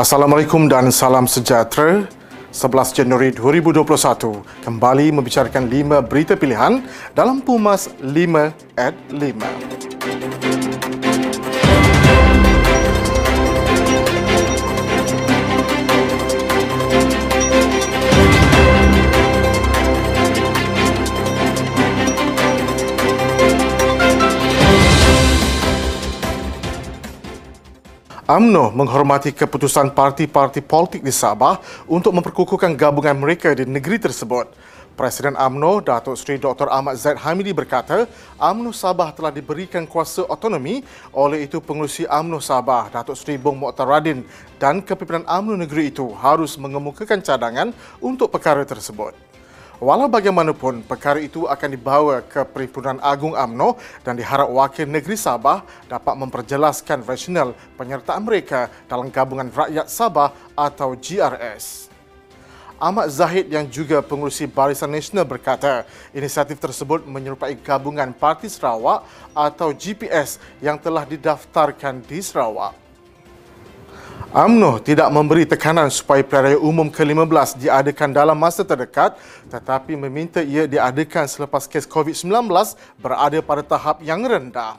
Assalamualaikum dan salam sejahtera. 11 Januari 2021 kembali membicarakan 5 berita pilihan dalam Pumas 5 at 5. UMNO menghormati keputusan parti-parti politik di Sabah untuk memperkukuhkan gabungan mereka di negeri tersebut. Presiden UMNO, Datuk Seri Dr. Ahmad Zaid Hamidi berkata, UMNO Sabah telah diberikan kuasa otonomi oleh itu pengurusi UMNO Sabah, Datuk Seri Bong Mokhtar Radin dan kepimpinan UMNO negeri itu harus mengemukakan cadangan untuk perkara tersebut. Walau bagaimanapun, perkara itu akan dibawa ke Perhimpunan Agung AMNO dan diharap wakil negeri Sabah dapat memperjelaskan rasional penyertaan mereka dalam Gabungan Rakyat Sabah atau GRS. Ahmad Zahid yang juga pengurusi Barisan Nasional berkata, inisiatif tersebut menyerupai gabungan Parti Sarawak atau GPS yang telah didaftarkan di Sarawak. UMNO tidak memberi tekanan supaya Raya Umum ke-15 diadakan dalam masa terdekat tetapi meminta ia diadakan selepas kes COVID-19 berada pada tahap yang rendah.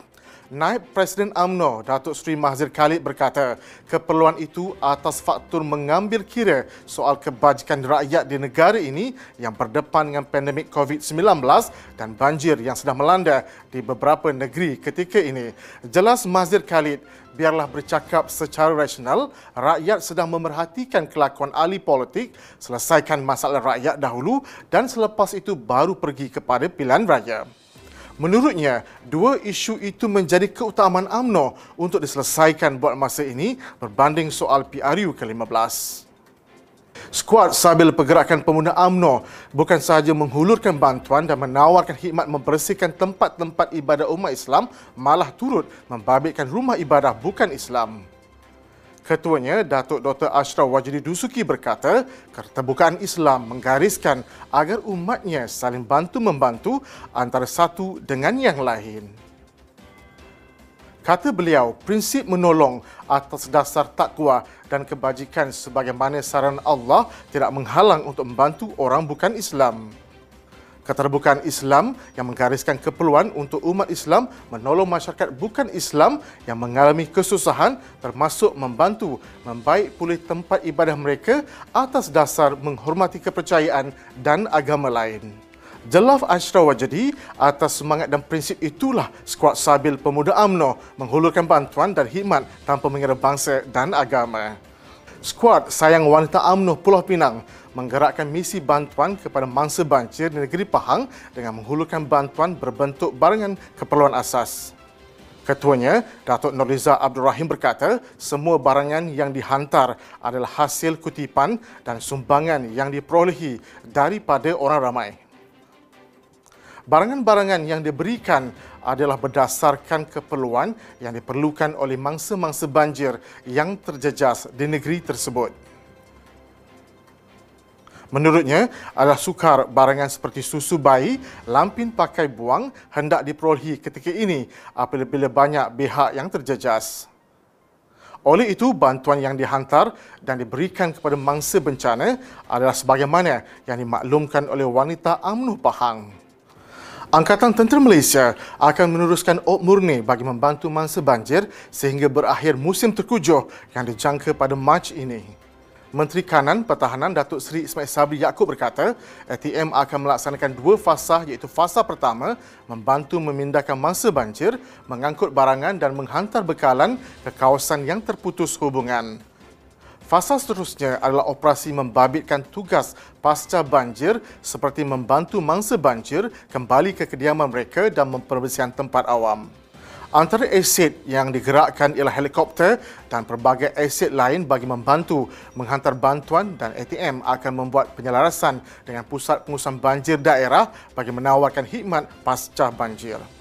Naib Presiden UMNO, Datuk Seri Mahzir Khalid berkata, keperluan itu atas faktor mengambil kira soal kebajikan rakyat di negara ini yang berdepan dengan pandemik COVID-19 dan banjir yang sedang melanda di beberapa negeri ketika ini. Jelas Mahzir Khalid, biarlah bercakap secara rasional, rakyat sedang memerhatikan kelakuan ahli politik, selesaikan masalah rakyat dahulu dan selepas itu baru pergi kepada pilihan raya. Menurutnya, dua isu itu menjadi keutamaan AMNO untuk diselesaikan buat masa ini berbanding soal PRU ke-15. Skuad Sabil Pergerakan Pemuda AMNO bukan sahaja menghulurkan bantuan dan menawarkan khidmat membersihkan tempat-tempat ibadah umat Islam, malah turut membabitkan rumah ibadah bukan Islam. Ketuanya, Datuk Dr. Ashraf Wajidi Dusuki berkata, keterbukaan Islam menggariskan agar umatnya saling bantu-membantu antara satu dengan yang lain. Kata beliau, prinsip menolong atas dasar takwa dan kebajikan sebagaimana saran Allah tidak menghalang untuk membantu orang bukan Islam keterbukaan Islam yang menggariskan keperluan untuk umat Islam menolong masyarakat bukan Islam yang mengalami kesusahan termasuk membantu membaik pulih tempat ibadah mereka atas dasar menghormati kepercayaan dan agama lain. Jelaf Ashraf Wajadi atas semangat dan prinsip itulah skuad Sabil Pemuda AMNO menghulurkan bantuan dan khidmat tanpa mengira bangsa dan agama. Skuad Sayang Wanita AMNO Pulau Pinang menggerakkan misi bantuan kepada mangsa banjir di negeri Pahang dengan menghulurkan bantuan berbentuk barangan keperluan asas. Ketuanya, Datuk Nurliza Abdul Rahim berkata, semua barangan yang dihantar adalah hasil kutipan dan sumbangan yang diperolehi daripada orang ramai. Barangan-barangan yang diberikan adalah berdasarkan keperluan yang diperlukan oleh mangsa-mangsa banjir yang terjejas di negeri tersebut. Menurutnya, adalah sukar barangan seperti susu bayi, lampin pakai buang hendak diperolehi ketika ini apabila banyak pihak yang terjejas. Oleh itu, bantuan yang dihantar dan diberikan kepada mangsa bencana adalah sebagaimana yang dimaklumkan oleh wanita UMNO Pahang. Angkatan Tentera Malaysia akan meneruskan op murni bagi membantu mangsa banjir sehingga berakhir musim terkujuh yang dijangka pada Mac ini. Menteri Kanan Pertahanan Datuk Seri Ismail Sabri Yaakob berkata, ATM akan melaksanakan dua fasa iaitu fasa pertama membantu memindahkan mangsa banjir, mengangkut barangan dan menghantar bekalan ke kawasan yang terputus hubungan. Fasa seterusnya adalah operasi membabitkan tugas pasca banjir seperti membantu mangsa banjir kembali ke kediaman mereka dan memperbersihkan tempat awam. Antara aset yang digerakkan ialah helikopter dan pelbagai aset lain bagi membantu menghantar bantuan dan ATM akan membuat penyelarasan dengan pusat pengurusan banjir daerah bagi menawarkan khidmat pasca banjir.